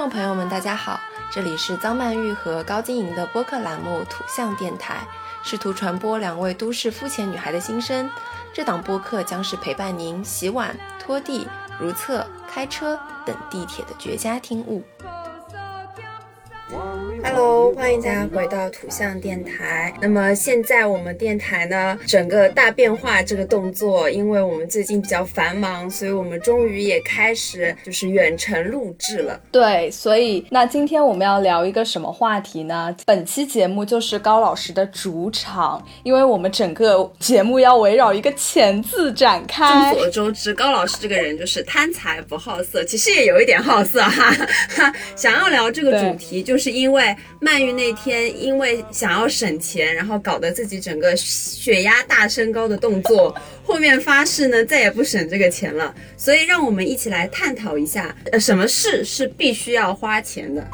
众朋友们，大家好，这里是张曼玉和高晶莹的播客栏目《土象电台》，试图传播两位都市肤浅女孩的心声。这档播客将是陪伴您洗碗、拖地、如厕、开车等地铁的绝佳听物。Hello，欢迎大家回到土象电台。那么现在我们电台呢，整个大变化这个动作，因为我们最近比较繁忙，所以我们终于也开始就是远程录制了。对，所以那今天我们要聊一个什么话题呢？本期节目就是高老师的主场，因为我们整个节目要围绕一个“钱”字展开。众所周知，高老师这个人就是贪财不好色，其实也有一点好色哈。想要聊这个主题，就是因为。曼玉那天因为想要省钱，然后搞得自己整个血压大升高的动作，后面发誓呢再也不省这个钱了。所以让我们一起来探讨一下，呃，什么事是必须要花钱的。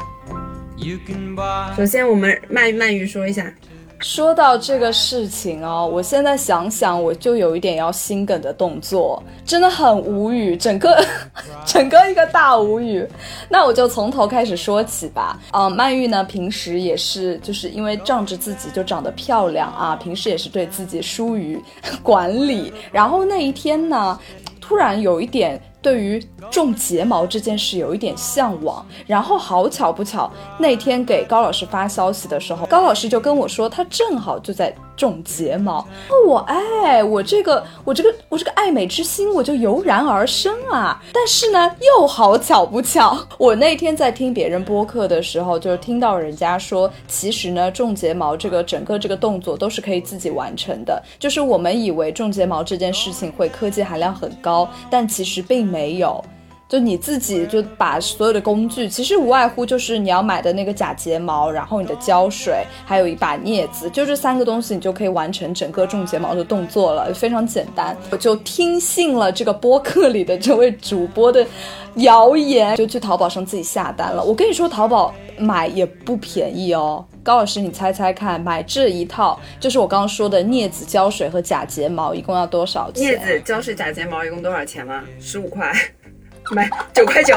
首先，我们曼曼玉说一下。说到这个事情哦，我现在想想，我就有一点要心梗的动作，真的很无语，整个 整个一个大无语。那我就从头开始说起吧。嗯，曼玉呢，平时也是就是因为仗着自己就长得漂亮啊，平时也是对自己疏于管理。然后那一天呢，突然有一点。对于种睫毛这件事有一点向往，然后好巧不巧，那天给高老师发消息的时候，高老师就跟我说，他正好就在。种睫毛，我哎，我这个我这个我这个爱美之心我就油然而生啊！但是呢，又好巧不巧，我那天在听别人播客的时候，就是听到人家说，其实呢，种睫毛这个整个这个动作都是可以自己完成的。就是我们以为种睫毛这件事情会科技含量很高，但其实并没有。就你自己就把所有的工具，其实无外乎就是你要买的那个假睫毛，然后你的胶水，还有一把镊子，就这三个东西，你就可以完成整个种睫毛的动作了，非常简单。我就听信了这个播客里的这位主播的谣言，就去淘宝上自己下单了。我跟你说，淘宝买也不便宜哦。高老师，你猜猜看，买这一套就是我刚刚说的镊子、胶水和假睫毛，一共要多少钱？镊子、胶水、假睫毛一共多少钱吗？十五块。买九块九，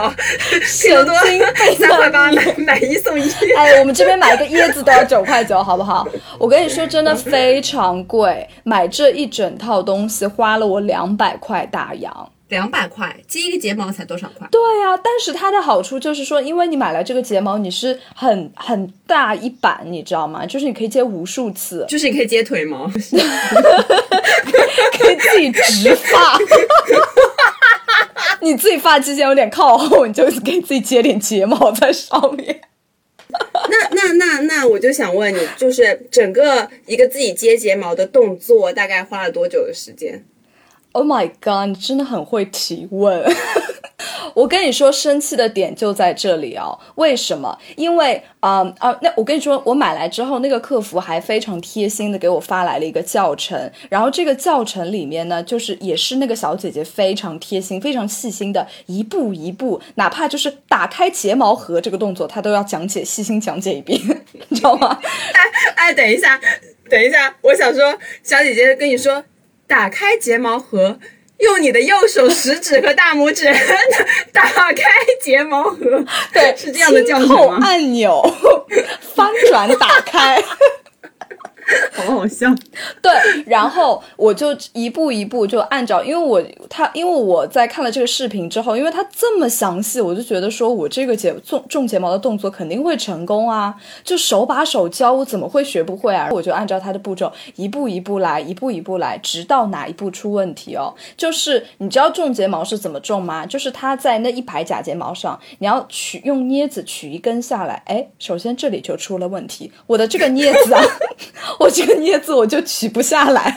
神经病！三块八买买一送一。哎，我们这边买一个椰子都要九块九，好不好？我跟你说，真的非常贵，买这一整套东西花了我两百块大洋。两百块接一个睫毛才多少块？对呀，但是它的好处就是说，因为你买了这个睫毛，你是很很大一板，你知道吗？就是你可以接无数次，就是你可以接腿毛，可以自己植发。你自己发际线有点靠后，你就给自己接点睫毛在上面。那那那那，我就想问你，就是整个一个自己接睫毛的动作，大概花了多久的时间？Oh my god！你真的很会提问。我跟你说，生气的点就在这里哦。为什么？因为啊啊，那我跟你说，我买来之后，那个客服还非常贴心的给我发来了一个教程。然后这个教程里面呢，就是也是那个小姐姐非常贴心、非常细心的，一步一步，哪怕就是打开睫毛盒这个动作，她都要讲解，细心讲解一遍，你知道吗？哎哎，等一下，等一下，我想说，小姐姐跟你说。打开睫毛盒，用你的右手食指和大拇指 打开睫毛盒。对，是这样的叫后按钮，翻转打开。好好笑，对，然后我就一步一步就按照，因为我他因为我在看了这个视频之后，因为他这么详细，我就觉得说我这个睫种种睫毛的动作肯定会成功啊，就手把手教，我怎么会学不会啊？我就按照他的步骤一步一步来，一步一步来，直到哪一步出问题哦？就是你知道种睫毛是怎么种吗？就是它在那一排假睫毛上，你要取用镊子取一根下来，哎，首先这里就出了问题，我的这个镊子啊。我这个镊子我就取不下来，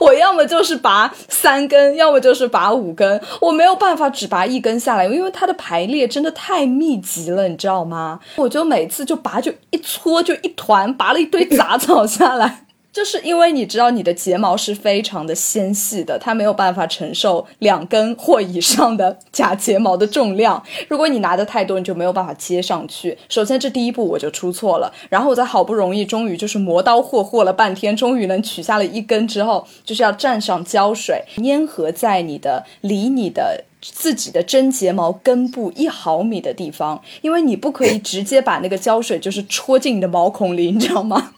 我要么就是拔三根，要么就是拔五根，我没有办法只拔一根下来，因为它的排列真的太密集了，你知道吗？我就每次就拔就一撮就一团，拔了一堆杂草下来。就是因为你知道你的睫毛是非常的纤细的，它没有办法承受两根或以上的假睫毛的重量。如果你拿的太多，你就没有办法接上去。首先这第一步我就出错了，然后我在好不容易终于就是磨刀霍霍了半天，终于能取下了一根之后，就是要蘸上胶水粘合在你的离你的自己的真睫毛根部一毫米的地方，因为你不可以直接把那个胶水就是戳进你的毛孔里，你知道吗？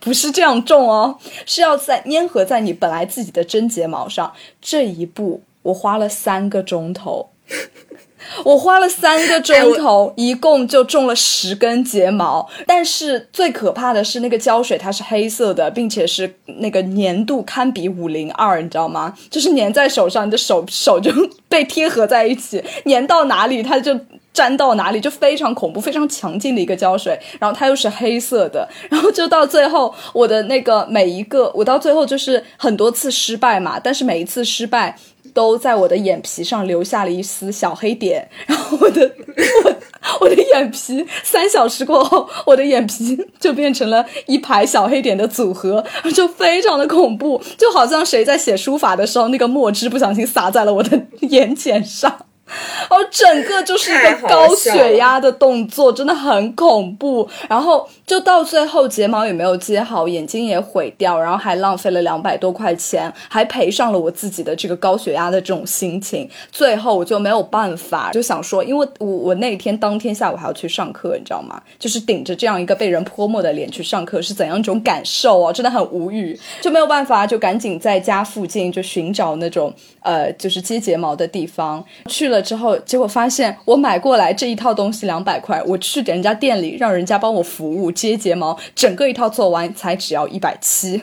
不是这样种哦，是要在粘合在你本来自己的真睫毛上。这一步我花了三个钟头，我花了三个钟头，一共就种了十根睫毛。但是最可怕的是那个胶水它是黑色的，并且是那个粘度堪比五零二，你知道吗？就是粘在手上，你的手手就被贴合在一起，粘到哪里它就。粘到哪里就非常恐怖、非常强劲的一个胶水，然后它又是黑色的，然后就到最后，我的那个每一个，我到最后就是很多次失败嘛，但是每一次失败都在我的眼皮上留下了一丝小黑点，然后我的我 我的眼皮三小时过后，我的眼皮就变成了一排小黑点的组合，就非常的恐怖，就好像谁在写书法的时候，那个墨汁不小心洒在了我的眼睑上。哦，整个就是一个高血压的动作，真的很恐怖。然后就到最后，睫毛也没有接好，眼睛也毁掉，然后还浪费了两百多块钱，还赔上了我自己的这个高血压的这种心情。最后我就没有办法，就想说，因为我我那天当天下午还要去上课，你知道吗？就是顶着这样一个被人泼墨的脸去上课是怎样一种感受啊？真的很无语，就没有办法，就赶紧在家附近就寻找那种呃，就是接睫毛的地方去了。了之后，结果发现我买过来这一套东西两百块，我去人家店里让人家帮我服务接睫毛，整个一套做完才只要一百七，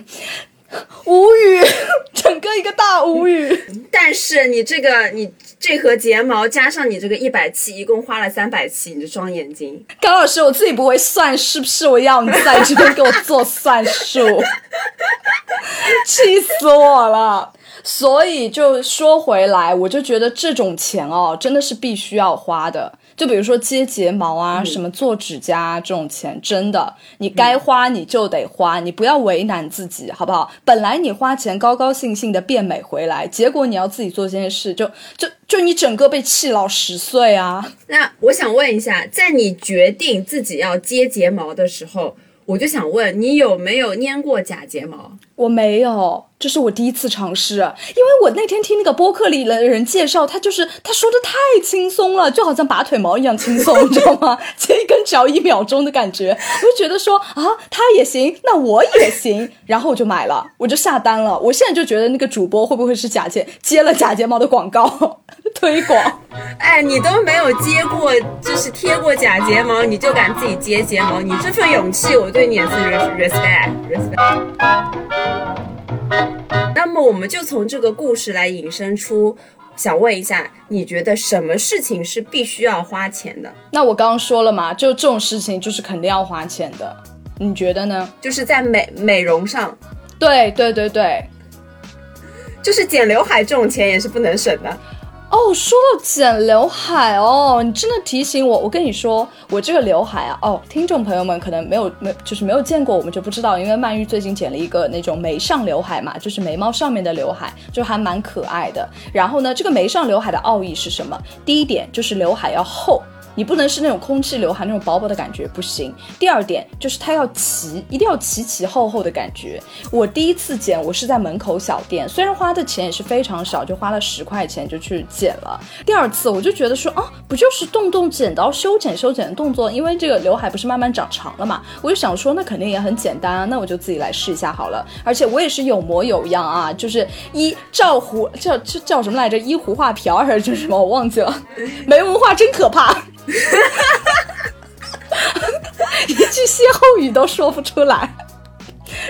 无语，整个一个大无语。但是你这个你这盒睫毛加上你这个一百七，一共花了三百七，你的双眼睛。高老师，我自己不会算，是不是？我要你在这边给我做算术，气死我了。所以就说回来，我就觉得这种钱哦，真的是必须要花的。就比如说接睫毛啊，什么做指甲这种钱，真的你该花你就得花，你不要为难自己，好不好？本来你花钱高高兴兴的变美回来，结果你要自己做这件事，就就就你整个被气老十岁啊！那我想问一下，在你决定自己要接睫毛的时候。我就想问你有没有粘过假睫毛？我没有，这是我第一次尝试。因为我那天听那个播客里的人介绍，他就是他说的太轻松了，就好像拔腿毛一样轻松，你知道吗？接一根只要一秒钟的感觉，我就觉得说啊，他也行，那我也行，然后我就买了，我就下单了。我现在就觉得那个主播会不会是假睫接了假睫毛的广告？推广，哎，你都没有接过，就是贴过假睫毛，你就敢自己接睫毛？你这份勇气，我对你也是 respect respect。那么，我们就从这个故事来引申出，想问一下，你觉得什么事情是必须要花钱的？那我刚刚说了嘛，就这种事情就是肯定要花钱的，你觉得呢？就是在美美容上，对对对对，就是剪刘海这种钱也是不能省的。哦，说到剪刘海哦，你真的提醒我。我跟你说，我这个刘海啊，哦，听众朋友们可能没有没就是没有见过，我们就不知道。因为曼玉最近剪了一个那种眉上刘海嘛，就是眉毛上面的刘海，就还蛮可爱的。然后呢，这个眉上刘海的奥义是什么？第一点就是刘海要厚。你不能是那种空气刘海那种薄薄的感觉不行。第二点就是它要齐，一定要齐齐厚厚的感觉。我第一次剪，我是在门口小店，虽然花的钱也是非常少，就花了十块钱就去剪了。第二次我就觉得说啊，不就是动动剪刀修剪修剪的动作？因为这个刘海不是慢慢长长了嘛，我就想说那肯定也很简单啊，那我就自己来试一下好了。而且我也是有模有样啊，就是一照胡叫叫叫什么来着？一胡画瓢还是叫什么？我忘记了。没文化真可怕。一句歇后语都说不出来，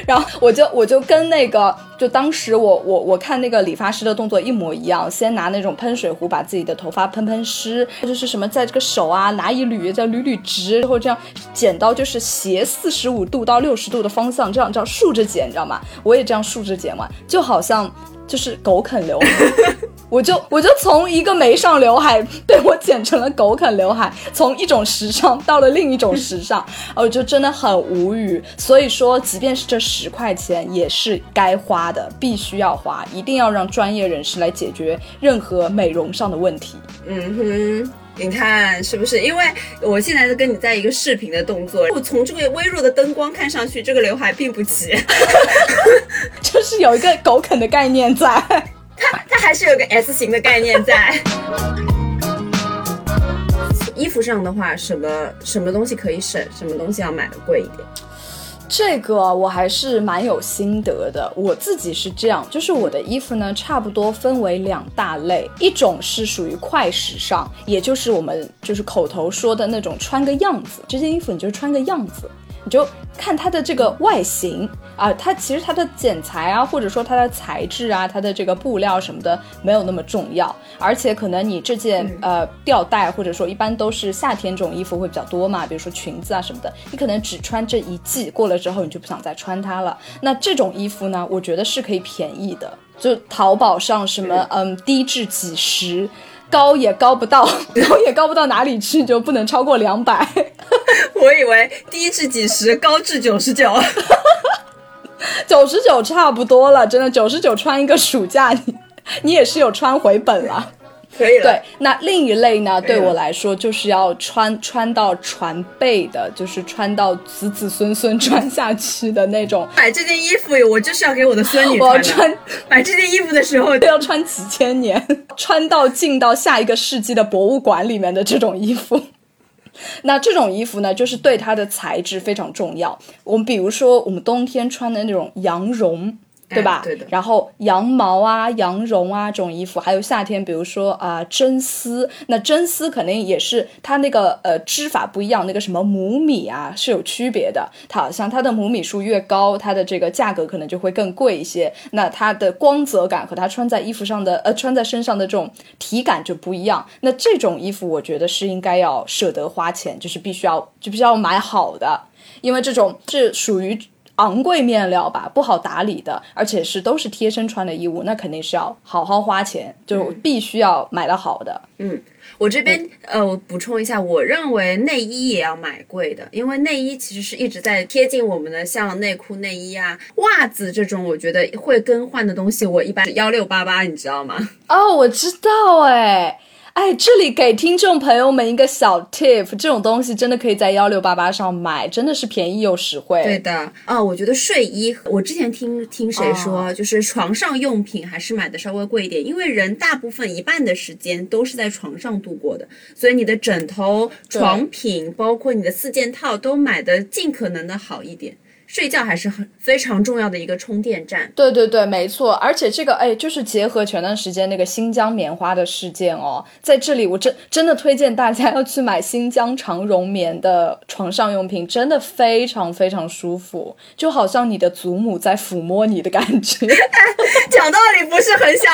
然后我就我就跟那个，就当时我我我看那个理发师的动作一模一样，先拿那种喷水壶把自己的头发喷喷湿，就是什么在这个手啊拿一捋，再捋捋直，然后这样剪刀就是斜四十五度到六十度的方向，这样这样竖着剪，你知道吗？我也这样竖着剪完，就好像就是狗啃刘海。我就我就从一个没上刘海被我剪成了狗啃刘海，从一种时尚到了另一种时尚，我 就真的很无语。所以说，即便是这十块钱也是该花的，必须要花，一定要让专业人士来解决任何美容上的问题。嗯哼。你看是不是？因为我现在是跟你在一个视频的动作，我从这个微弱的灯光看上去，这个刘海并不齐，就是有一个狗啃的概念在，它它还是有个 S 型的概念在。衣服上的话，什么什么东西可以省，什么东西要买的贵一点？这个我还是蛮有心得的。我自己是这样，就是我的衣服呢，差不多分为两大类，一种是属于快时尚，也就是我们就是口头说的那种穿个样子，这件衣服你就穿个样子。你就看它的这个外形啊，它其实它的剪裁啊，或者说它的材质啊，它的这个布料什么的没有那么重要，而且可能你这件呃吊带或者说一般都是夏天这种衣服会比较多嘛，比如说裙子啊什么的，你可能只穿这一季，过了之后你就不想再穿它了。那这种衣服呢，我觉得是可以便宜的，就淘宝上什么嗯低至几十。高也高不到，高也高不到哪里去，就不能超过两百。我以为低至几十，高至九十九，九十九差不多了，真的九十九穿一个暑假，你你也是有穿回本了。可以了。对，那另一类呢？对我来说，就是要穿穿到船背的，就是穿到子子孙孙穿下去的那种。买这件衣服，我就是要给我的孙女穿。买这件衣服的时候，要穿几千年，穿到进到下一个世纪的博物馆里面的这种衣服。那这种衣服呢，就是对它的材质非常重要。我们比如说，我们冬天穿的那种羊绒。对吧？对的。然后羊毛啊、羊绒啊这种衣服，还有夏天，比如说啊真丝，那真丝肯定也是它那个呃织法不一样，那个什么母米啊是有区别的。它好像它的母米数越高，它的这个价格可能就会更贵一些。那它的光泽感和它穿在衣服上的呃穿在身上的这种体感就不一样。那这种衣服我觉得是应该要舍得花钱，就是必须要就必须要买好的，因为这种是属于。昂贵面料吧，不好打理的，而且是都是贴身穿的衣物，那肯定是要好好花钱，就必须要买的好的。嗯，我这边呃，我补充一下，我认为内衣也要买贵的，因为内衣其实是一直在贴近我们的，像内裤、内衣啊、袜子这种，我觉得会更换的东西，我一般幺六八八，你知道吗？哦，我知道，哎。哎，这里给听众朋友们一个小 tip，这种东西真的可以在幺六八八上买，真的是便宜又实惠。对的，啊，我觉得睡衣，我之前听听谁说，就是床上用品还是买的稍微贵一点，因为人大部分一半的时间都是在床上度过的，所以你的枕头、床品，包括你的四件套，都买的尽可能的好一点。睡觉还是很非常重要的一个充电站。对对对，没错。而且这个哎，就是结合前段时间那个新疆棉花的事件哦，在这里我真真的推荐大家要去买新疆长绒棉的床上用品，真的非常非常舒服，就好像你的祖母在抚摸你的感觉。讲道理不是很想，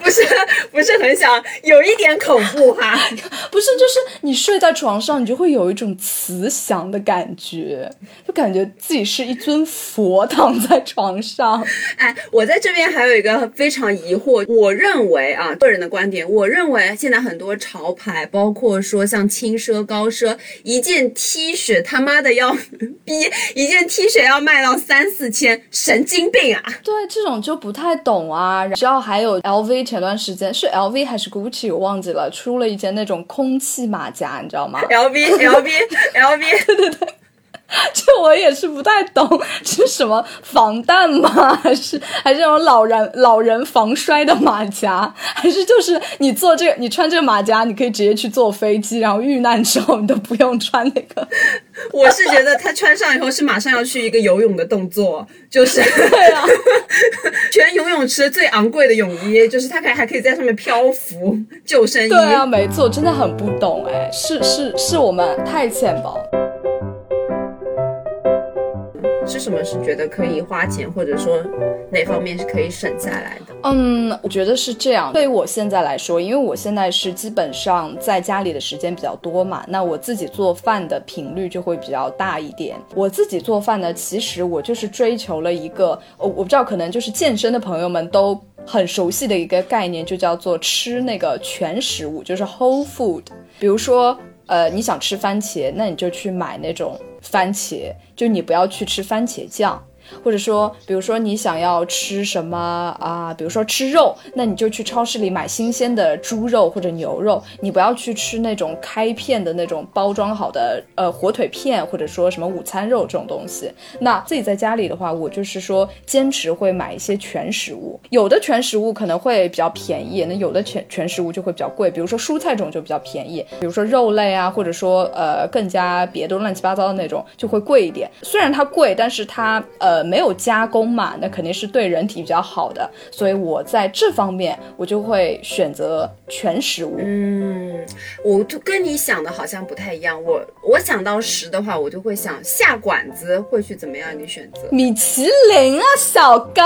不是不是很想，有一点恐怖哈。不是，就是你睡在床上，你就会有一种慈祥的感觉，就感觉自己是。是一尊佛躺在床上，哎，我在这边还有一个非常疑惑，我认为啊，个人的观点，我认为现在很多潮牌，包括说像轻奢、高奢，一件 T 恤他妈的要 逼一件 T 恤要卖到三四千，神经病啊！对，这种就不太懂啊。然后还有 LV，前段时间是 LV 还是 Gucci，我忘记了，出了一件那种空气马甲，你知道吗？LV，LV，LV，对对对。这我也是不太懂，是什么防弹吗？还是还是那种老人老人防摔的马甲？还是就是你做这个，你穿这个马甲，你可以直接去坐飞机，然后遇难之后你都不用穿那个？我是觉得他穿上以后是马上要去一个游泳的动作，就是对啊，全游泳池最昂贵的泳衣，就是他可以还可以在上面漂浮救生衣。对啊，没错，真的很不懂哎，是是是我们太浅薄。是什么是觉得可以花钱，或者说哪方面是可以省下来的？嗯，我觉得是这样。对于我现在来说，因为我现在是基本上在家里的时间比较多嘛，那我自己做饭的频率就会比较大一点。我自己做饭呢，其实我就是追求了一个，我我不知道，可能就是健身的朋友们都。很熟悉的一个概念，就叫做吃那个全食物，就是 whole food。比如说，呃，你想吃番茄，那你就去买那种番茄，就你不要去吃番茄酱。或者说，比如说你想要吃什么啊？比如说吃肉，那你就去超市里买新鲜的猪肉或者牛肉，你不要去吃那种开片的那种包装好的呃火腿片，或者说什么午餐肉这种东西。那自己在家里的话，我就是说坚持会买一些全食物，有的全食物可能会比较便宜，那有的全全食物就会比较贵。比如说蔬菜种就比较便宜，比如说肉类啊，或者说呃更加别的乱七八糟的那种就会贵一点。虽然它贵，但是它呃。呃，没有加工嘛，那肯定是对人体比较好的，所以我在这方面我就会选择全食物。嗯，我就跟你想的好像不太一样。我我想到食的话，我就会想下馆子会去怎么样？你选择米其林啊，小高。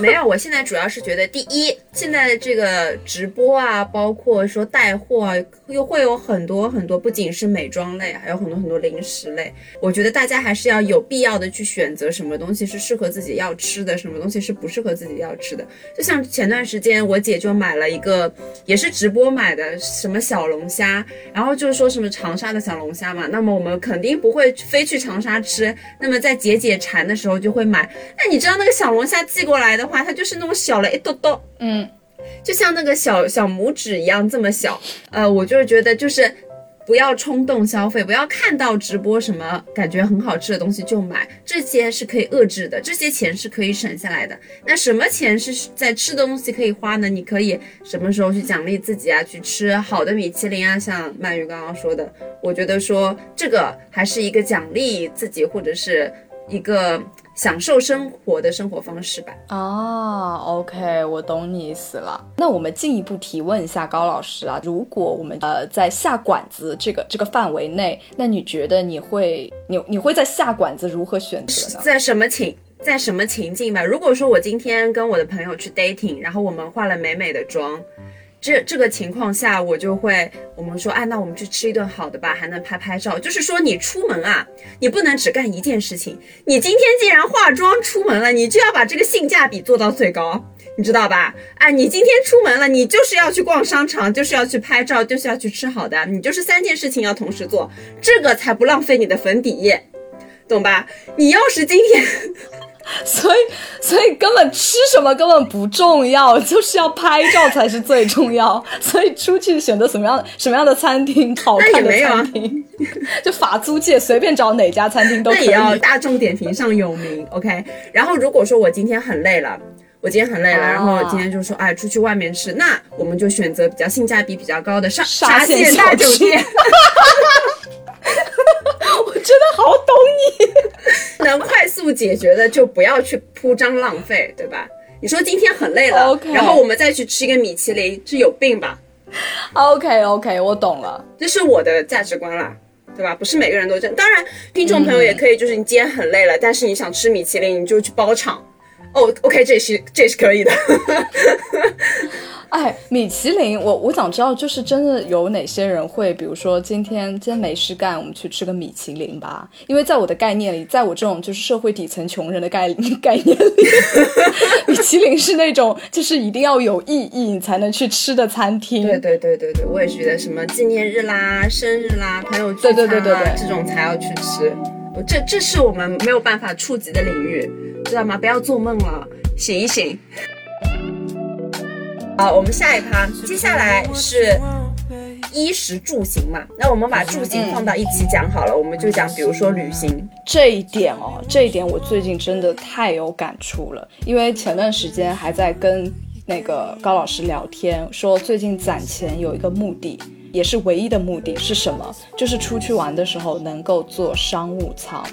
没有，我现在主要是觉得，第一，现在的这个直播啊，包括说带货啊，又会有很多很多，不仅是美妆类，还有很多很多零食类。我觉得大家还是要有必要的去选择什么东西。是适合自己要吃的，什么东西是不适合自己要吃的？就像前段时间我姐就买了一个，也是直播买的，什么小龙虾，然后就是说什么长沙的小龙虾嘛。那么我们肯定不会飞去长沙吃，那么在解解馋的时候就会买。那你知道那个小龙虾寄过来的话，它就是那种小了一多多，嗯，就像那个小小拇指一样这么小。呃，我就是觉得就是。不要冲动消费，不要看到直播什么感觉很好吃的东西就买，这些是可以遏制的，这些钱是可以省下来的。那什么钱是在吃的东西可以花呢？你可以什么时候去奖励自己啊？去吃好的米其林啊，像曼玉刚刚说的，我觉得说这个还是一个奖励自己或者是一个。享受生活的生活方式吧。啊，OK，我懂你意思了。那我们进一步提问一下高老师啊，如果我们呃在下馆子这个这个范围内，那你觉得你会你你会在下馆子如何选择呢？在什么情在什么情境吧？如果说我今天跟我的朋友去 dating，然后我们化了美美的妆。这这个情况下，我就会我们说，哎，那我们去吃一顿好的吧，还能拍拍照。就是说，你出门啊，你不能只干一件事情。你今天既然化妆出门了，你就要把这个性价比做到最高，你知道吧？哎，你今天出门了，你就是要去逛商场，就是要去拍照，就是要去吃好的，你就是三件事情要同时做，这个才不浪费你的粉底液，懂吧？你要是今天。所以，所以根本吃什么根本不重要，就是要拍照才是最重要。所以出去选择什么样什么样的餐厅，好看的餐厅，就法租界随便找哪家餐厅都可以。那也要大众点评上有名，OK。然后如果说我今天很累了，我今天很累了，然后今天就说，哎，出去外面吃，那我们就选择比较性价比比较高的沙沙县大酒店。我真的好懂你，能快速解决的就不要去铺张浪费，对吧？你说今天很累了，然后我们再去吃一个米其林，是有病吧？OK OK，我懂了，这是我的价值观啦，对吧？不是每个人都这样，当然听众朋友也可以，就是你今天很累了，但是你想吃米其林，你就去包场。哦，OK，这是这是可以的。哎，米其林，我我想知道，就是真的有哪些人会，比如说今天今天没事干，我们去吃个米其林吧。因为在我的概念里，在我这种就是社会底层穷人的概 概念里，米其林是那种就是一定要有意义你才能去吃的餐厅。对对对对对，我也觉得什么纪念日啦、生日啦、朋友聚餐啊这种才要去吃。这这是我们没有办法触及的领域，知道吗？不要做梦了，醒一醒。好，我们下一趴，接下来是衣食住行嘛。那我们把住行放到一起讲好了，我们就讲，比如说旅行这一点哦，这一点我最近真的太有感触了，因为前段时间还在跟那个高老师聊天，说最近攒钱有一个目的，也是唯一的目的是什么？就是出去玩的时候能够坐商务舱。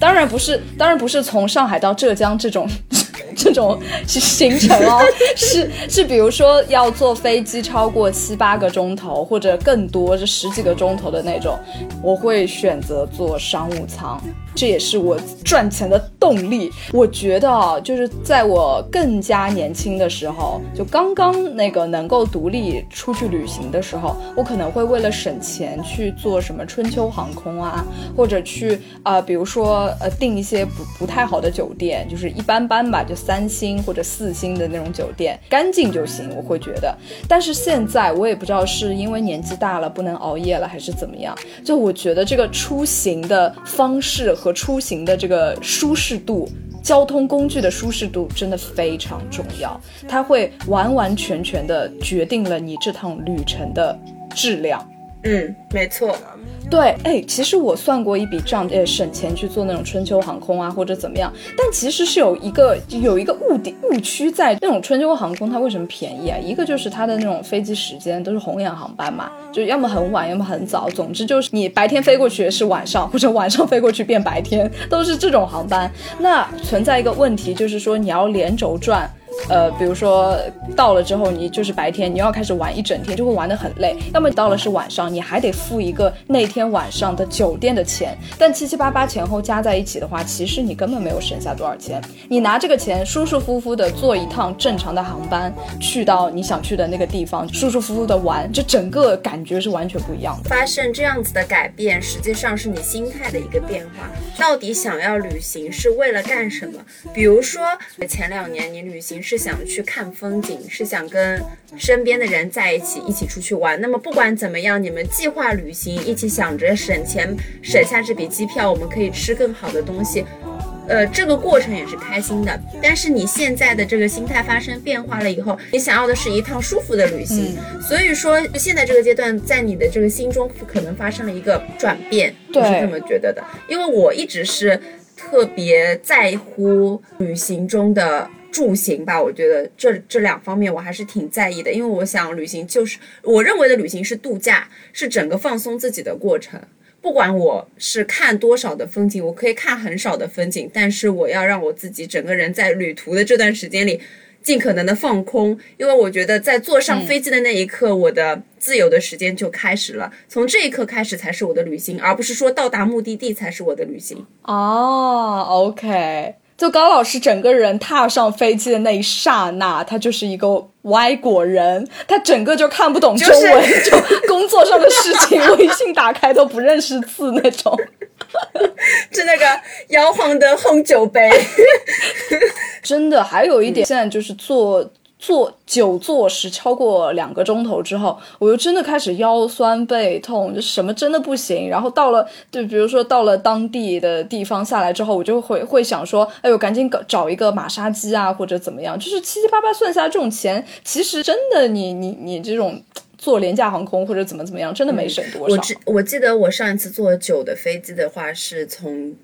当然不是，当然不是从上海到浙江这种。这种行程哦，是 是，比如说要坐飞机超过七八个钟头或者更多，这十几个钟头的那种，我会选择坐商务舱。这也是我赚钱的动力。我觉得啊，就是在我更加年轻的时候，就刚刚那个能够独立出去旅行的时候，我可能会为了省钱去做什么春秋航空啊，或者去啊，比如说呃订一些不不太好的酒店，就是一般般吧，就。三星或者四星的那种酒店，干净就行，我会觉得。但是现在我也不知道是因为年纪大了不能熬夜了，还是怎么样，就我觉得这个出行的方式和出行的这个舒适度。交通工具的舒适度真的非常重要，它会完完全全的决定了你这趟旅程的质量。嗯，没错。对，哎，其实我算过一笔账，呃，省钱去做那种春秋航空啊，或者怎么样。但其实是有一个有一个误点误区在，那种春秋航空它为什么便宜啊？一个就是它的那种飞机时间都是红眼航班嘛，就要么很晚，要么很早，总之就是你白天飞过去是晚上，或者晚上飞过去变白天，都是这种航班。那存在一个问题，就是说你要连轴转。呃，比如说到了之后，你就是白天，你要开始玩一整天，就会玩得很累。要么到了是晚上，你还得付一个那天晚上的酒店的钱。但七七八八前后加在一起的话，其实你根本没有省下多少钱。你拿这个钱舒舒服服的坐一趟正常的航班，去到你想去的那个地方，舒舒服服的玩，这整个感觉是完全不一样的。发生这样子的改变，实际上是你心态的一个变化。到底想要旅行是为了干什么？比如说前两年你旅行。是想去看风景，是想跟身边的人在一起，一起出去玩。那么不管怎么样，你们计划旅行，一起想着省钱，省下这笔机票，我们可以吃更好的东西。呃，这个过程也是开心的。但是你现在的这个心态发生变化了以后，你想要的是一趟舒服的旅行。所以说，现在这个阶段，在你的这个心中可能发生了一个转变，我是这么觉得的。因为我一直是特别在乎旅行中的。住行吧，我觉得这这两方面我还是挺在意的，因为我想旅行就是我认为的旅行是度假，是整个放松自己的过程。不管我是看多少的风景，我可以看很少的风景，但是我要让我自己整个人在旅途的这段时间里尽可能的放空，因为我觉得在坐上飞机的那一刻，我的自由的时间就开始了。从这一刻开始才是我的旅行，而不是说到达目的地才是我的旅行。哦，OK。就高老师整个人踏上飞机的那一刹那，他就是一个歪果人，他整个就看不懂中文，就工作上的事情，微信打开都不认识字那种，就那个摇晃的红酒杯，真的。还有一点，现在就是做。坐久坐时超过两个钟头之后，我就真的开始腰酸背痛，就什么真的不行。然后到了，就比如说到了当地的地方下来之后，我就会会想说，哎呦，赶紧搞找一个马杀鸡啊，或者怎么样。就是七七八八算下来，这种钱其实真的，你你你这种坐廉价航空或者怎么怎么样，真的没省多少。我记我记得我上一次坐久的飞机的话，是从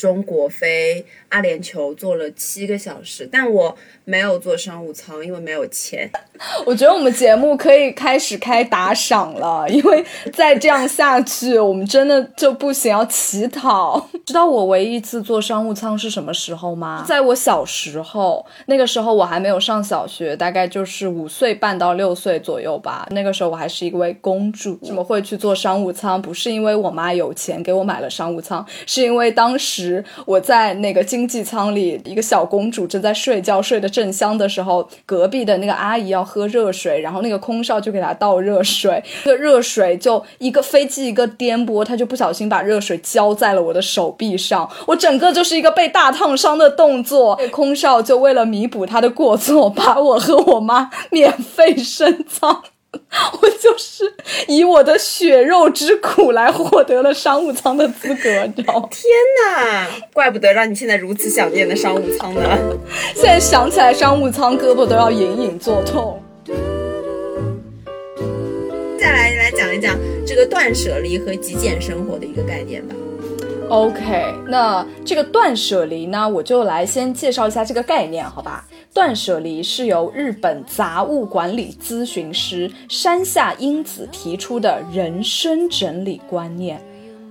中国飞阿联酋坐了七个小时，但我。没有坐商务舱，因为没有钱。我觉得我们节目可以开始开打赏了，因为再这样下去，我们真的就不行，要乞讨。知道我唯一一次坐商务舱是什么时候吗？在我小时候，那个时候我还没有上小学，大概就是五岁半到六岁左右吧。那个时候我还是一位公主。怎么会去坐商务舱？不是因为我妈有钱给我买了商务舱，是因为当时我在那个经济舱里，一个小公主正在睡觉，睡得正。香的时候，隔壁的那个阿姨要喝热水，然后那个空少就给她倒热水，那个热水就一个飞机一个颠簸，她就不小心把热水浇在了我的手臂上，我整个就是一个被大烫伤的动作。空少就为了弥补他的过错，把我和我妈 免费升舱。我就是以我的血肉之苦来获得了商务舱的资格，你知道吗？天哪，怪不得让你现在如此想念的商务舱呢。现在想起来商务舱，胳膊都要隐隐作痛。再来来讲一讲这个断舍离和极简生活的一个概念吧。OK，那这个断舍离呢，我就来先介绍一下这个概念，好吧？断舍离是由日本杂物管理咨询师山下英子提出的人生整理观念。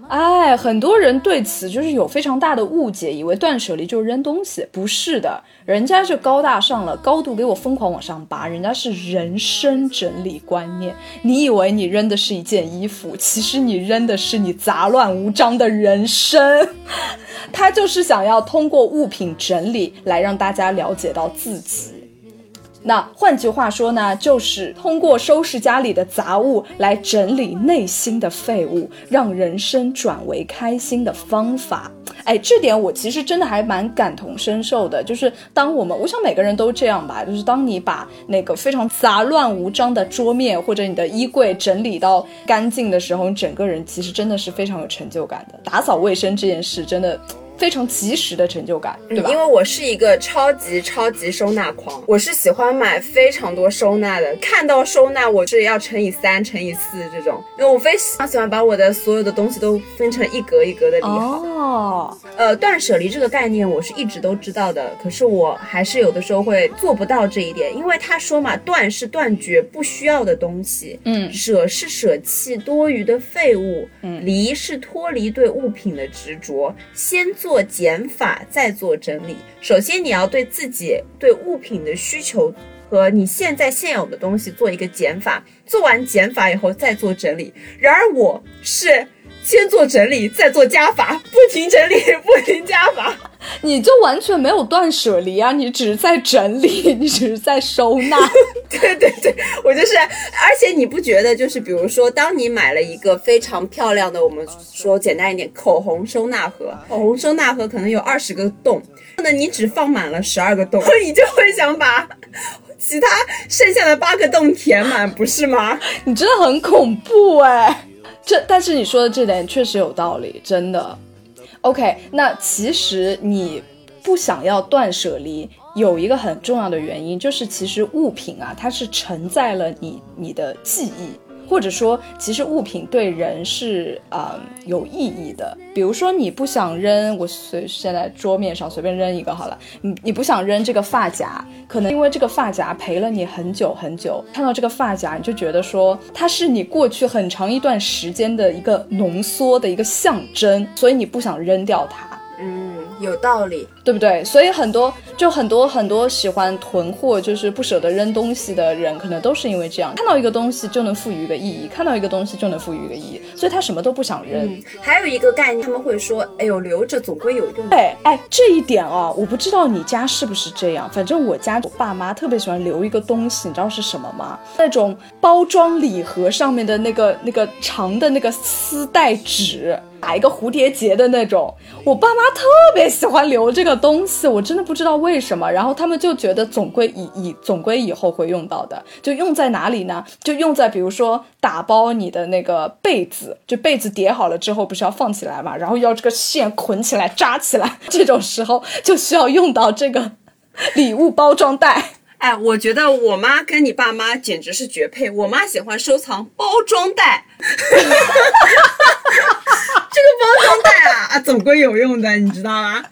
哎，很多人对此就是有非常大的误解，以为断舍离就是扔东西，不是的，人家是高大上了，高度给我疯狂往上拔，人家是人生整理观念。你以为你扔的是一件衣服，其实你扔的是你杂乱无章的人生。他就是想要通过物品整理来让大家了解到自己。那换句话说呢，就是通过收拾家里的杂物来整理内心的废物，让人生转为开心的方法。哎，这点我其实真的还蛮感同身受的。就是当我们，我想每个人都这样吧，就是当你把那个非常杂乱无章的桌面或者你的衣柜整理到干净的时候，你整个人其实真的是非常有成就感的。打扫卫生这件事真的。非常及时的成就感，对吧？因为我是一个超级超级收纳狂，我是喜欢买非常多收纳的。看到收纳，我是要乘以三、乘以四这种，因为我非常喜欢把我的所有的东西都分成一格一格的理好。哦，呃，断舍离这个概念我是一直都知道的，可是我还是有的时候会做不到这一点，因为他说嘛，断是断绝不需要的东西，嗯，舍是舍弃多余的废物，嗯，离是脱离对物品的执着，先做。做减法，再做整理。首先，你要对自己对物品的需求和你现在现有的东西做一个减法。做完减法以后，再做整理。然而，我是。先做整理，再做加法，不停整理，不停加法，你就完全没有断舍离啊！你只是在整理，你只是在收纳。对对对，我就是。而且你不觉得，就是比如说，当你买了一个非常漂亮的，我们说简单一点，口红收纳盒，口红收纳盒可能有二十个洞，那你只放满了十二个洞，你就会想把其他剩下的八个洞填满，不是吗？你真的很恐怖哎。这，但是你说的这点确实有道理，真的。OK，那其实你不想要断舍离，有一个很重要的原因，就是其实物品啊，它是承载了你你的记忆。或者说，其实物品对人是啊有意义的。比如说，你不想扔，我随现在桌面上随便扔一个好了。你你不想扔这个发夹，可能因为这个发夹陪了你很久很久。看到这个发夹，你就觉得说它是你过去很长一段时间的一个浓缩的一个象征，所以你不想扔掉它。嗯，有道理。对不对？所以很多就很多很多喜欢囤货，就是不舍得扔东西的人，可能都是因为这样，看到一个东西就能赋予一个意义，看到一个东西就能赋予一个意义，所以他什么都不想扔。还有一个概念，他们会说：“哎呦，留着总归有用。”哎哎，这一点啊，我不知道你家是不是这样，反正我家我爸妈特别喜欢留一个东西，你知道是什么吗？那种包装礼盒上面的那个那个长的那个丝带纸，打一个蝴蝶结的那种，我爸妈特别喜欢留这个。东西我真的不知道为什么，然后他们就觉得总归以以总归以后会用到的，就用在哪里呢？就用在比如说打包你的那个被子，就被子叠好了之后不是要放起来嘛，然后要这个线捆起来扎起来，这种时候就需要用到这个 礼物包装袋。哎，我觉得我妈跟你爸妈简直是绝配。我妈喜欢收藏包装袋，这个包装袋啊啊，总归有用的，你知道吗？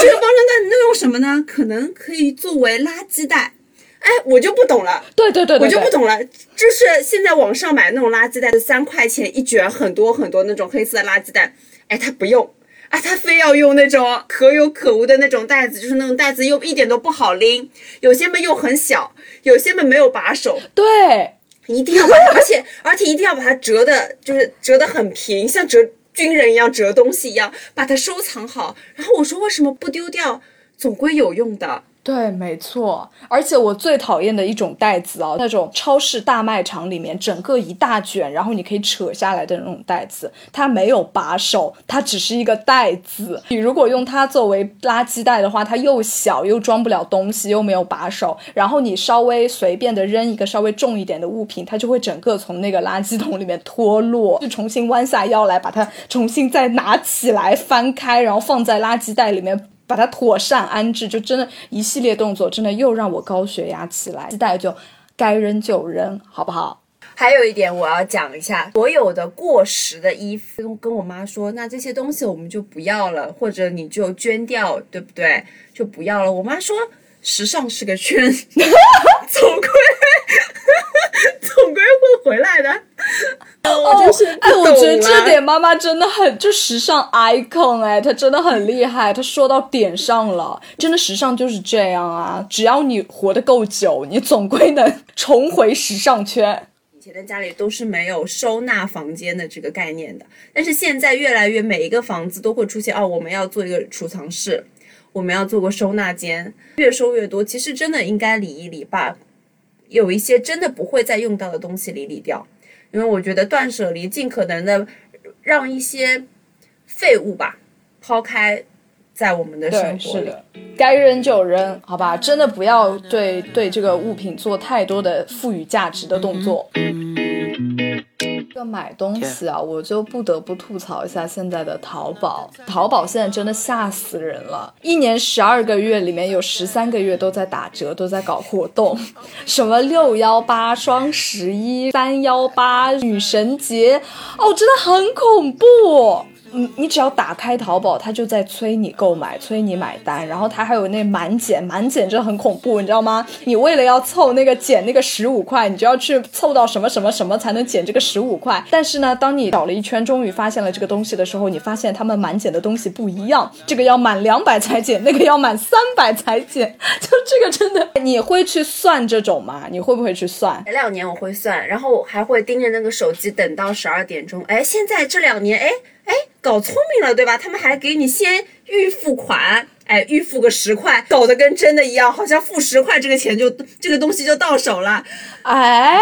这个包装袋能用什么呢？可能可以作为垃圾袋。哎，我就不懂了。对对对，我就不懂了。就是现在网上买那种垃圾袋，三块钱一卷，很多很多那种黑色的垃圾袋。哎，他不用，啊，他非要用那种可有可无的那种袋子，就是那种袋子又一点都不好拎，有些们又很小，有些们没有把手。对，一定要把它，而且而且一定要把它折的，就是折的很平，像折。军人一样折东西一样，把它收藏好。然后我说：“为什么不丢掉？总归有用的。”对，没错。而且我最讨厌的一种袋子啊，那种超市大卖场里面整个一大卷，然后你可以扯下来的那种袋子，它没有把手，它只是一个袋子。你如果用它作为垃圾袋的话，它又小又装不了东西，又没有把手。然后你稍微随便的扔一个稍微重一点的物品，它就会整个从那个垃圾桶里面脱落，就重新弯下腰来把它重新再拿起来翻开，然后放在垃圾袋里面。把它妥善安置，就真的一系列动作，真的又让我高血压起来。带就该扔就扔，好不好？还有一点我要讲一下，所有的过时的衣服，跟跟我妈说，那这些东西我们就不要了，或者你就捐掉，对不对？就不要了。我妈说，时尚是个圈，总归 总归会回来的。哦，哎，我觉得这点妈妈真的很，就时尚 icon，哎，她真的很厉害，她说到点上了，真的时尚就是这样啊，只要你活得够久，你总归能重回时尚圈。以前的家里都是没有收纳房间的这个概念的，但是现在越来越每一个房子都会出现，哦，我们要做一个储藏室。我们要做个收纳间，越收越多。其实真的应该理一理，把有一些真的不会再用到的东西理理掉。因为我觉得断舍离，尽可能的让一些废物吧抛开在我们的生活里。该扔就扔，好吧，真的不要对对这个物品做太多的赋予价值的动作。这买东西啊，我就不得不吐槽一下现在的淘宝。淘宝现在真的吓死人了，一年十二个月里面有十三个月都在打折，都在搞活动，什么六幺八、双十一、三幺八、女神节，哦，真的很恐怖。你你只要打开淘宝，它就在催你购买，催你买单，然后它还有那满减，满减真的很恐怖，你知道吗？你为了要凑那个减那个十五块，你就要去凑到什么什么什么才能减这个十五块。但是呢，当你找了一圈，终于发现了这个东西的时候，你发现他们满减的东西不一样，这个要满两百才减，那个要满三百才减，就这个真的，你会去算这种吗？你会不会去算？前两年我会算，然后还会盯着那个手机等到十二点钟。哎，现在这两年，哎。哎，搞聪明了，对吧？他们还给你先预付款，哎，预付个十块，搞得跟真的一样，好像付十块这个钱就这个东西就到手了，哎，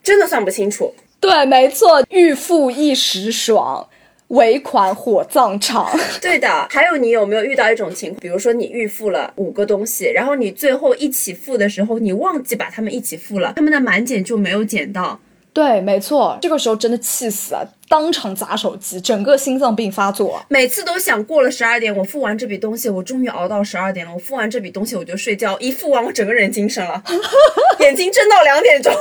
真的算不清楚。对，没错，预付一时爽，尾款火葬场。对的。还有，你有没有遇到一种情况？比如说你预付了五个东西，然后你最后一起付的时候，你忘记把它们一起付了，他们的满减就没有减到。对，没错，这个时候真的气死了，当场砸手机，整个心脏病发作。每次都想过了十二点，我付完这笔东西，我终于熬到十二点了，我付完这笔东西我就睡觉，一付完我整个人精神了，眼睛睁到两点钟。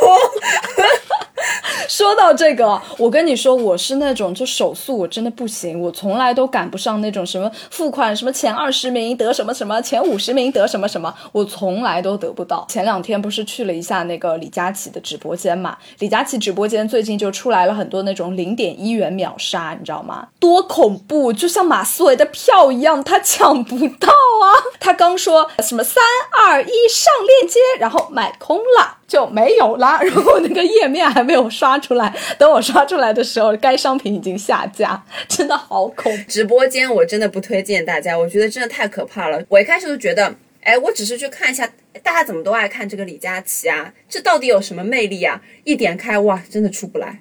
说到这个，我跟你说，我是那种就手速我真的不行，我从来都赶不上那种什么付款什么前二十名得什么什么，前五十名得什么什么，我从来都得不到。前两天不是去了一下那个李佳琦的直播间嘛？李佳琦直播间最近就出来了很多那种零点一元秒杀，你知道吗？多恐怖，就像马思唯的票一样，他抢不到啊！他刚说什么三二一上链接，然后买空了。就没有啦，然后那个页面还没有刷出来，等我刷出来的时候，该商品已经下架，真的好恐。直播间我真的不推荐大家，我觉得真的太可怕了。我一开始都觉得，哎，我只是去看一下，大家怎么都爱看这个李佳琦啊，这到底有什么魅力啊？一点开，哇，真的出不来。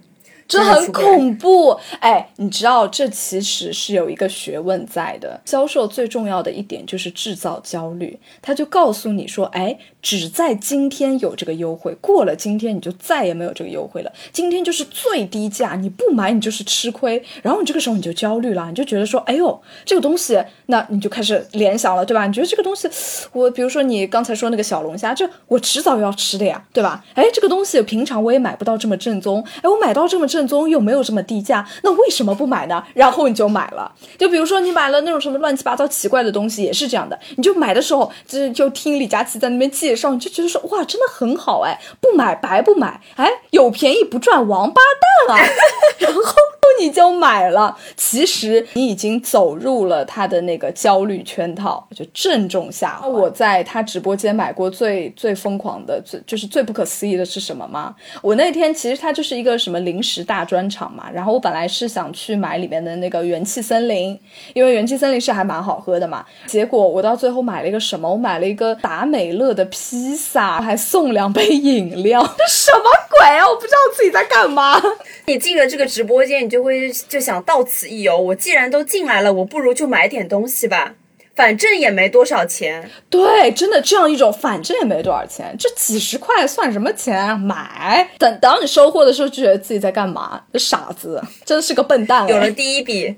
这很恐怖，哎，你知道这其实是有一个学问在的。销售最重要的一点就是制造焦虑，他就告诉你说，哎，只在今天有这个优惠，过了今天你就再也没有这个优惠了。今天就是最低价，你不买你就是吃亏。然后你这个时候你就焦虑了，你就觉得说，哎呦，这个东西，那你就开始联想了，对吧？你觉得这个东西，我比如说你刚才说那个小龙虾，这我迟早要吃的呀，对吧？哎，这个东西平常我也买不到这么正宗，哎，我买到这么正。宗又没有这么低价，那为什么不买呢？然后你就买了。就比如说你买了那种什么乱七八糟奇怪的东西，也是这样的。你就买的时候，就就听李佳琦在那边介绍，你就觉得说哇，真的很好哎，不买白不买，哎，有便宜不赚，王八蛋啊！然后你就买了。其实你已经走入了他的那个焦虑圈套，就正中下怀。我在他直播间买过最最疯狂的，最就是最不可思议的是什么吗？我那天其实他就是一个什么零食。大专场嘛，然后我本来是想去买里面的那个元气森林，因为元气森林是还蛮好喝的嘛。结果我到最后买了一个什么？我买了一个达美乐的披萨，还送两杯饮料。这 什么鬼啊！我不知道自己在干嘛。你进了这个直播间，你就会就想到此一游。我既然都进来了，我不如就买点东西吧。反正也没多少钱，对，真的这样一种，反正也没多少钱，这几十块算什么钱？买，等等你收获的时候，就觉得自己在干嘛？这傻子，真的是个笨蛋。有了第一笔，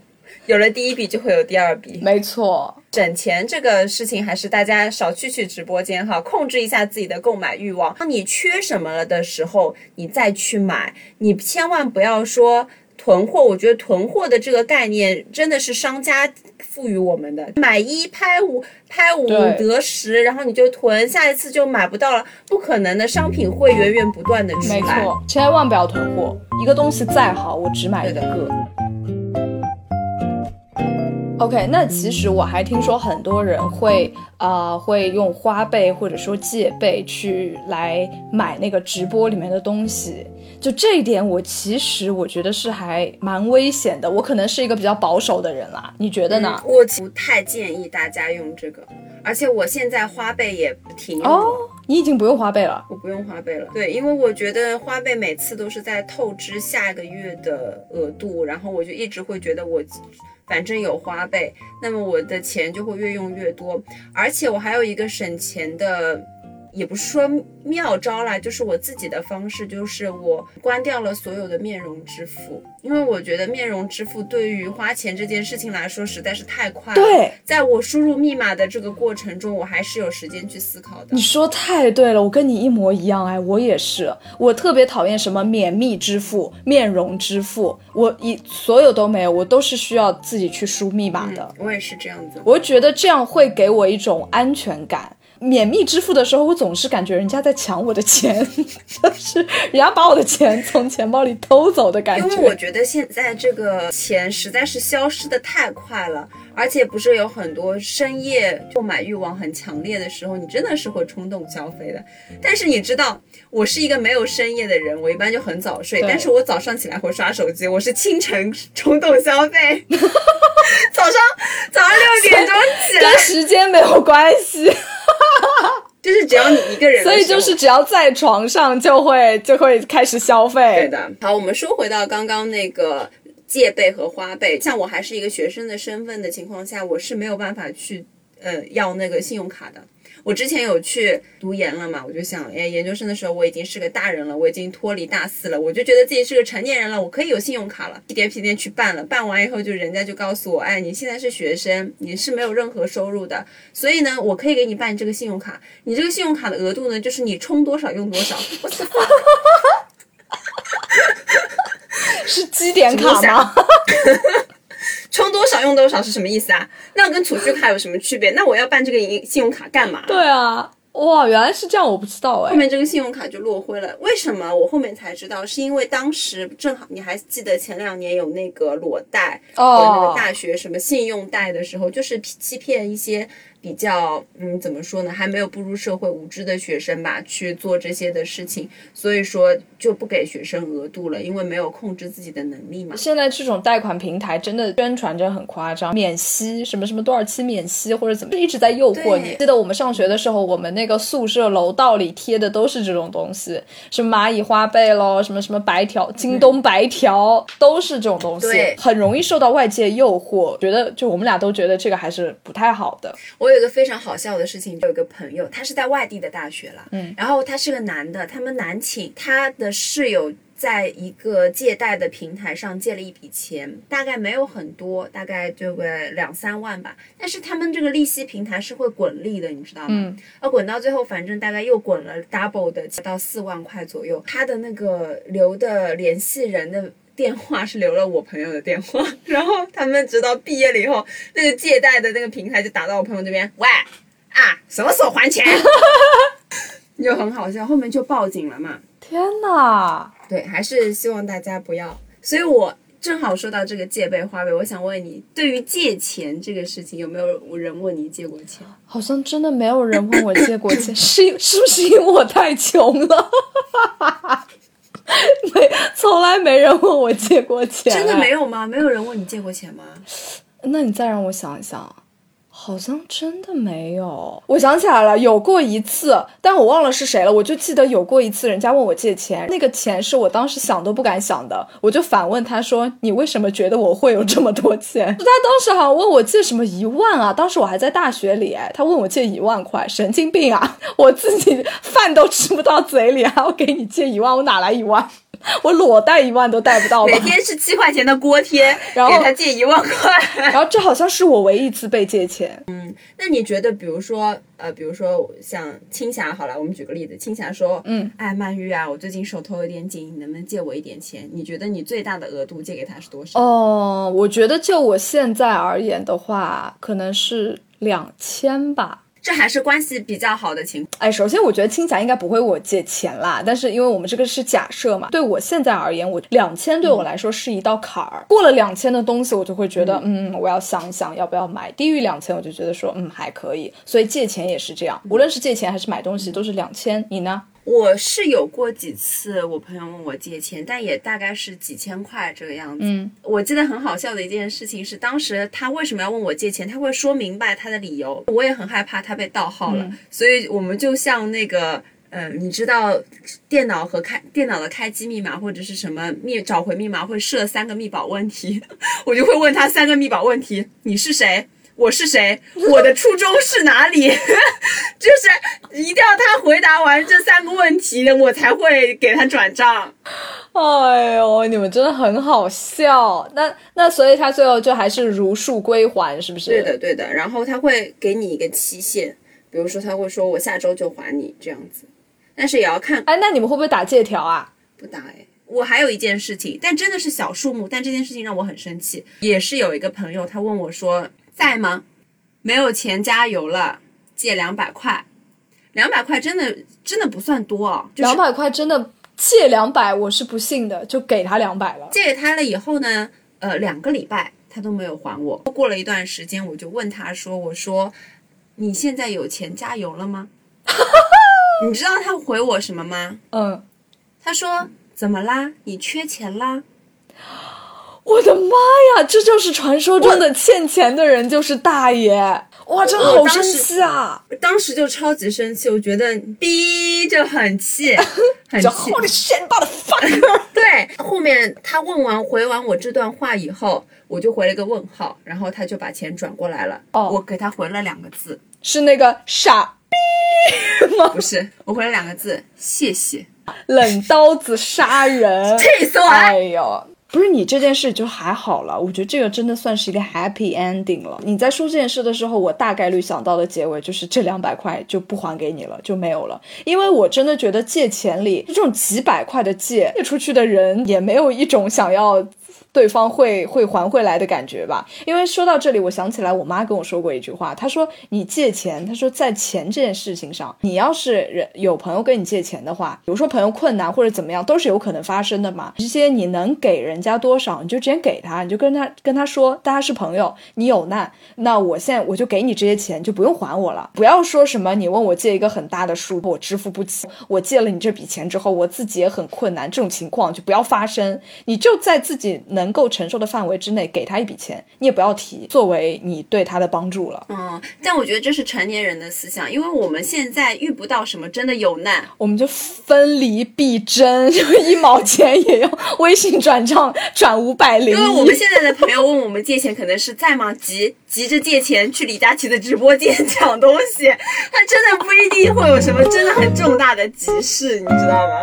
有了第一笔就会有第二笔，没错。省钱这个事情，还是大家少去去直播间哈，控制一下自己的购买欲望。当你缺什么了的时候，你再去买，你千万不要说。囤货，我觉得囤货的这个概念真的是商家赋予我们的，买一拍五，拍五得十，然后你就囤，下一次就买不到了，不可能的，商品会源源不断的出来。没错，千万不要囤货，一个东西再好，我只买一个。OK，那其实我还听说很多人会啊、会用花呗或者说借呗去来买那个直播里面的东西。就这一点，我其实我觉得是还蛮危险的。我可能是一个比较保守的人啦，你觉得呢？我不太建议大家用这个，而且我现在花呗也不停用了。哦，你已经不用花呗了。我不用花呗了，对，因为我觉得花呗每次都是在透支下个月的额度，然后我就一直会觉得我反正有花呗，那么我的钱就会越用越多，而且我还有一个省钱的。也不是说妙招啦，就是我自己的方式，就是我关掉了所有的面容支付，因为我觉得面容支付对于花钱这件事情来说实在是太快了。对，在我输入密码的这个过程中，我还是有时间去思考的你。说太对了，我跟你一模一样哎，我也是，我特别讨厌什么免密支付、面容支付，我一所有都没有，我都是需要自己去输密码的。我也是这样子。我觉得这样会给我一种安全感。免密支付的时候，我总是感觉人家在抢我的钱，就是人家把我的钱从钱包里偷走的感觉因为我觉。觉得现在这个钱实在是消失的太快了，而且不是有很多深夜购买欲望很强烈的时候，你真的是会冲动消费的。但是你知道，我是一个没有深夜的人，我一般就很早睡，对但是我早上起来会刷手机，我是清晨冲动消费，早上早上六点钟起来跟，时间没有关系，就是只要你一个人所以就是只要在床上就会就会开始消费对。的。好，我们说回到刚刚那个借呗和花呗，像我还是一个学生的身份的情况下，我是没有办法去呃要那个信用卡的。我之前有去读研了嘛，我就想，哎，研究生的时候我已经是个大人了，我已经脱离大四了，我就觉得自己是个成年人了，我可以有信用卡了，屁颠屁颠去办了，办完以后就人家就告诉我，哎，你现在是学生，你是没有任何收入的，所以呢，我可以给你办这个信用卡，你这个信用卡的额度呢，就是你充多少用多少。我的是积点卡吗？充多少用多少是什么意思啊？那跟储蓄卡有什么区别？那我要办这个银信用卡干嘛？对啊，哇，原来是这样，我不知道哎后。面这个信用卡就落灰了。为什么？我后面才知道，是因为当时正好你还记得前两年有那个裸贷和那哦个大学什么信用贷的时候，就是欺骗一些比较嗯怎么说呢，还没有步入社会无知的学生吧，去做这些的事情，所以说就不给学生额度了，因为没有控制自己的能力嘛。现在这种贷款平台真的宣传着很夸张，免息什么什么多少期免息或者怎么，就一直在诱惑你。记得我们上学的时候，我们那个宿舍楼道里贴的都是这种东西，什么蚂蚁花呗喽，什么什么白条、京东白条，都是这种东西，很容易受到外界诱惑。觉得就我们俩都觉得这个还是不太好的。我有一个非常好笑的事情，有一个朋友，他是在外地的大学了，嗯，然后他是个男的，他们男寝，他的室友在一个借贷的平台上借了一笔钱，大概没有很多，大概就个两三万吧，但是他们这个利息平台是会滚利的，你知道吗？嗯，而滚到最后，反正大概又滚了 double 的到四万块左右，他的那个留的联系人的。电话是留了我朋友的电话，然后他们直到毕业了以后，那个借贷的那个平台就打到我朋友这边，喂，啊，什么时候还钱？就很好笑，后面就报警了嘛。天呐！对，还是希望大家不要。所以我正好说到这个借呗花呗，我想问你，对于借钱这个事情，有没有人问你借过钱？好像真的没有人问我借过钱，是是不是因为我太穷了？没，从来没人问我借过钱、真的没有？吗？没有人问你借过钱吗？那你再让我想一想，好像真的没有。我想起来了，有过一次，但我忘了是谁了。我就记得有过一次，人家问我借钱，那个钱是我当时想都不敢想的。我就反问他说：“你为什么觉得我会有这么多钱？” 他当时好像问我借什么一万啊，当时我还在大学里，他问我借一万块，神经病啊！我自己饭都吃不到嘴里，还要给你借一万，我哪来一万？我裸贷一万都贷不到吧每？天是七块钱的锅贴，然后给他借一万块。然后这好像是我唯一一次被借钱。嗯那你觉得，比如说，呃，比如说像青霞，好了，我们举个例子，青霞说，嗯，哎，曼玉啊，我最近手头有点紧，你能不能借我一点钱？你觉得你最大的额度借给他是多少？哦，我觉得就我现在而言的话，可能是两千吧。这还是关系比较好的情况。哎，首先我觉得听起来应该不会我借钱啦，但是因为我们这个是假设嘛，对我现在而言，我两千对我来说是一道坎儿。过了两千的东西，我就会觉得，嗯，我要想想要不要买。低于两千，我就觉得说，嗯，还可以。所以借钱也是这样，无论是借钱还是买东西，都是两千。你呢？我是有过几次，我朋友问我借钱，但也大概是几千块这个样子。嗯，我记得很好笑的一件事情是，当时他为什么要问我借钱，他会说明白他的理由。我也很害怕他被盗号了，所以我们就像那个，嗯，你知道电脑和开电脑的开机密码或者是什么密找回密码会设三个密保问题，我就会问他三个密保问题：你是谁？我是谁？我的初衷是哪里？就是一定要他回答完这三个问题，我才会给他转账。哎呦，你们真的很好笑。那那所以他最后就还是如数归还，是不是？对的，对的。然后他会给你一个期限，比如说他会说我下周就还你这样子，但是也要看。哎，那你们会不会打借条啊？不打哎。我还有一件事情，但真的是小数目，但这件事情让我很生气。也是有一个朋友，他问我说。在吗？没有钱加油了，借两百块。两百块真的真的不算多哦。两百块真的借两百，我是不信的，就给他两百了。借给他了以后呢，呃，两个礼拜他都没有还我。过了一段时间，我就问他说：“我说你现在有钱加油了吗？” 你知道他回我什么吗？嗯，他说：“怎么啦？你缺钱啦？”我的妈呀，这就是传说中的欠钱的人就是大爷！哇，真的好生气啊！当时就超级生气，我觉得逼就很气，很气。我的天，大的 fuck！对，后面他问完回完我这段话以后，我就回了一个问号，然后他就把钱转过来了。哦，我给他回了两个字，是那个傻逼吗？不是，我回了两个字，谢谢。冷刀子杀人，气死我！哎呦。不是你这件事就还好了，我觉得这个真的算是一个 happy ending 了。你在说这件事的时候，我大概率想到的结尾就是这两百块就不还给你了，就没有了。因为我真的觉得借钱里这种几百块的借借出去的人也没有一种想要。对方会会还回来的感觉吧？因为说到这里，我想起来我妈跟我说过一句话，她说：“你借钱，她说在钱这件事情上，你要是人有朋友跟你借钱的话，比如说朋友困难或者怎么样，都是有可能发生的嘛。这些你能给人家多少，你就直接给他，你就跟他跟他说，大家是朋友，你有难，那我现在我就给你这些钱，就不用还我了。不要说什么你问我借一个很大的数，我支付不起，我借了你这笔钱之后，我自己也很困难，这种情况就不要发生。你就在自己。能够承受的范围之内，给他一笔钱，你也不要提作为你对他的帮助了。嗯，但我觉得这是成年人的思想，因为我们现在遇不到什么真的有难，我们就分离必争，就一毛钱也要微信转账 转五百零。因为我们现在的朋友问我们借钱，可能是在吗？急急着借钱去李佳琦的直播间抢东西，他真的不一定会有什么真的很重大的急事，你知道吗？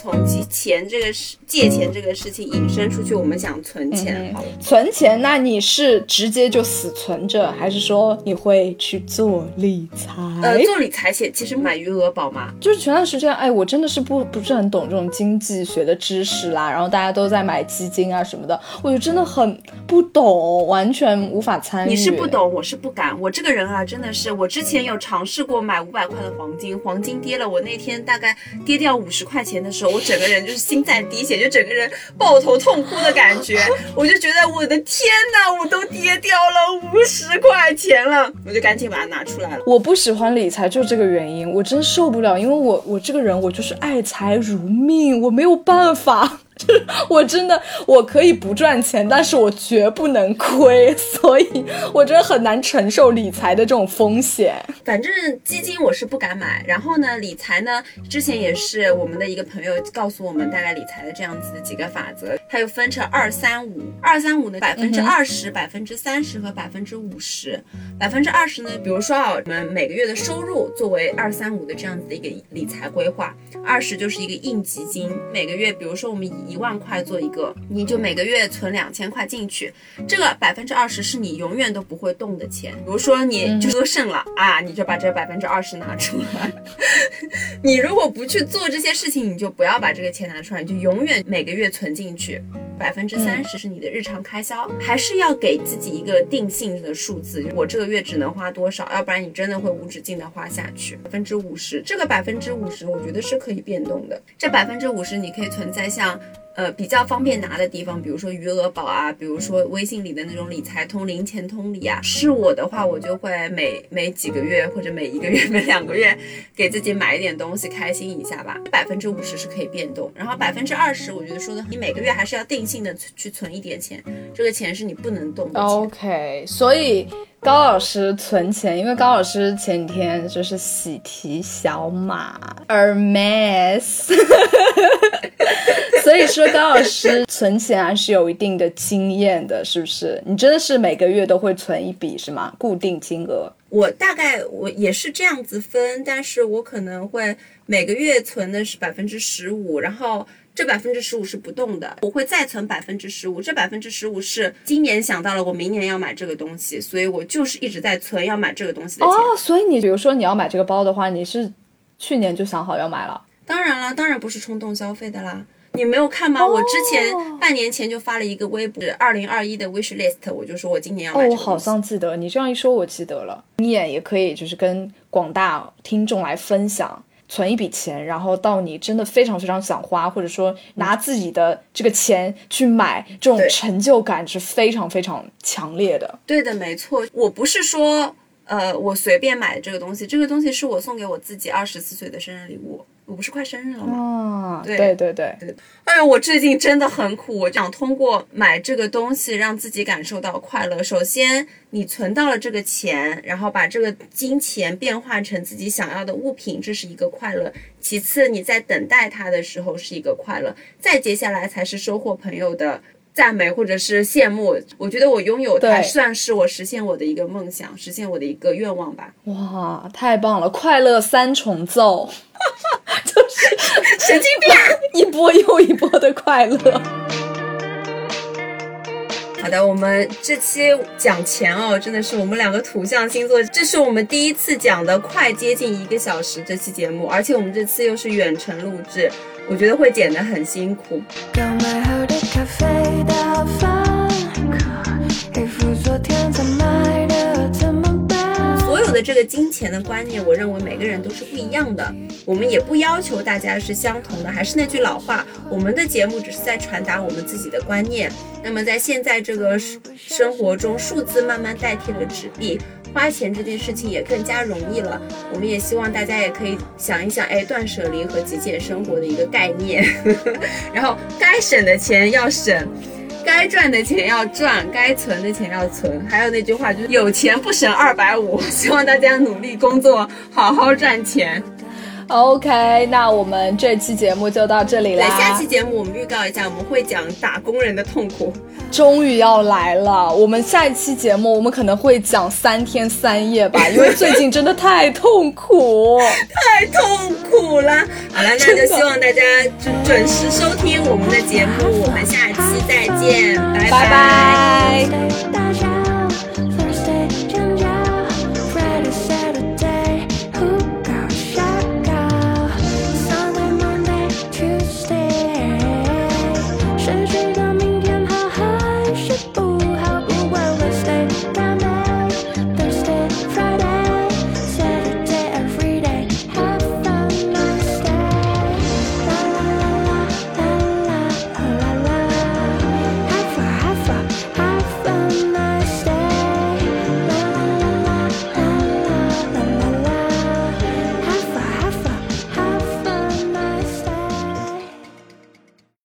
从借钱这个事、借钱这个事情引申出去，我们想存钱。好，存钱，那你是直接就死存着，还是说你会去做理财？呃，做理财险其实买余额宝嘛。就是前段时间，哎，我真的是不不是很懂这种经济学的知识啦。然后大家都在买基金啊什么的，我就真的很不懂，完全无法参与。你是不懂，我是不敢。我这个人啊，真的是，我之前有尝试过买五百块的黄金，黄金跌了，我那天大概跌掉五十块钱的时候。我整个人就是心在滴血，就整个人抱头痛哭的感觉。我就觉得我的天哪，我都跌掉了五十块钱了，我就赶紧把它拿出来了。我不喜欢理财，就这个原因，我真受不了，因为我我这个人我就是爱财如命，我没有办法。我真的我可以不赚钱，但是我绝不能亏，所以我真的很难承受理财的这种风险。反正基金我是不敢买，然后呢，理财呢，之前也是我们的一个朋友告诉我们大概理财的这样子的几个法则，它又分成二三五，二三五呢，百分之二十、百分之三十和百分之五十。百分之二十呢，比如说啊，我们每个月的收入作为二三五的这样子的一个理财规划，二十就是一个应急金，每个月比如说我们以一万块做一个，你就每个月存两千块进去，这个百分之二十是你永远都不会动的钱。比如说你就割肾了啊，你就把这百分之二十拿出来。你如果不去做这些事情，你就不要把这个钱拿出来，你就永远每个月存进去。百分之三十是你的日常开销，还是要给自己一个定性的数字，我这个月只能花多少，要不然你真的会无止境的花下去。百分之五十，这个百分之五十，我觉得是可以变动的。这百分之五十，你可以存在像。呃，比较方便拿的地方，比如说余额宝啊，比如说微信里的那种理财通、零钱通里啊。是我的话，我就会每每几个月或者每一个月、每两个月给自己买一点东西，开心一下吧。百分之五十是可以变动，然后百分之二十，我觉得说的，你每个月还是要定性的去存一点钱，这个钱是你不能动的。OK，所以。高老师存钱，因为高老师前几天就是喜提小马 Hermes，所以说高老师存钱还是有一定的经验的，是不是？你真的是每个月都会存一笔是吗？固定金额？我大概我也是这样子分，但是我可能会每个月存的是百分之十五，然后。这百分之十五是不动的，我会再存百分之十五。这百分之十五是今年想到了我明年要买这个东西，所以我就是一直在存要买这个东西的钱。哦，所以你比如说你要买这个包的话，你是去年就想好要买了？当然了，当然不是冲动消费的啦。你没有看吗？我之前半年前就发了一个微博，二零二一的 wish list，我就说我今年要买。哦，我好像记得，你这样一说，我记得了。你也也可以就是跟广大听众来分享。存一笔钱，然后到你真的非常非常想花，或者说拿自己的这个钱去买，这种成就感是非常非常强烈的。对的，没错。我不是说，呃，我随便买的这个东西，这个东西是我送给我自己二十四岁的生日礼物。我不是快生日了吗？对对对对对。哎呦，我最近真的很苦，我想通过买这个东西让自己感受到快乐。首先，你存到了这个钱，然后把这个金钱变换成自己想要的物品，这是一个快乐。其次，你在等待它的时候是一个快乐。再接下来才是收获朋友的。赞美或者是羡慕，我觉得我拥有它算是我实现我的一个梦想，实现我的一个愿望吧。哇，太棒了！快乐三重奏，就是神经病，一波又一波的快乐。好的，我们这期讲钱哦，真的是我们两个土象星座，这是我们第一次讲的快接近一个小时这期节目，而且我们这次又是远程录制。我觉得会剪得很辛苦。所有的这个金钱的观念，我认为每个人都是不一样的。我们也不要求大家是相同的。还是那句老话，我们的节目只是在传达我们自己的观念。那么在现在这个生活中，数字慢慢代替了纸币。花钱这件事情也更加容易了，我们也希望大家也可以想一想，哎，断舍离和极简生活的一个概念，然后该省的钱要省，该赚的钱要赚，该存的钱要存，还有那句话就是有钱不省二百五，希望大家努力工作，好好赚钱。OK，那我们这期节目就到这里啦。下期节目我们预告一下，我们会讲打工人的痛苦。终于要来了，我们下一期节目我们可能会讲三天三夜吧，因为最近真的太痛苦，太痛苦了。好了，那就希望大家准准时收听我们的节目，我们下期再见，拜拜。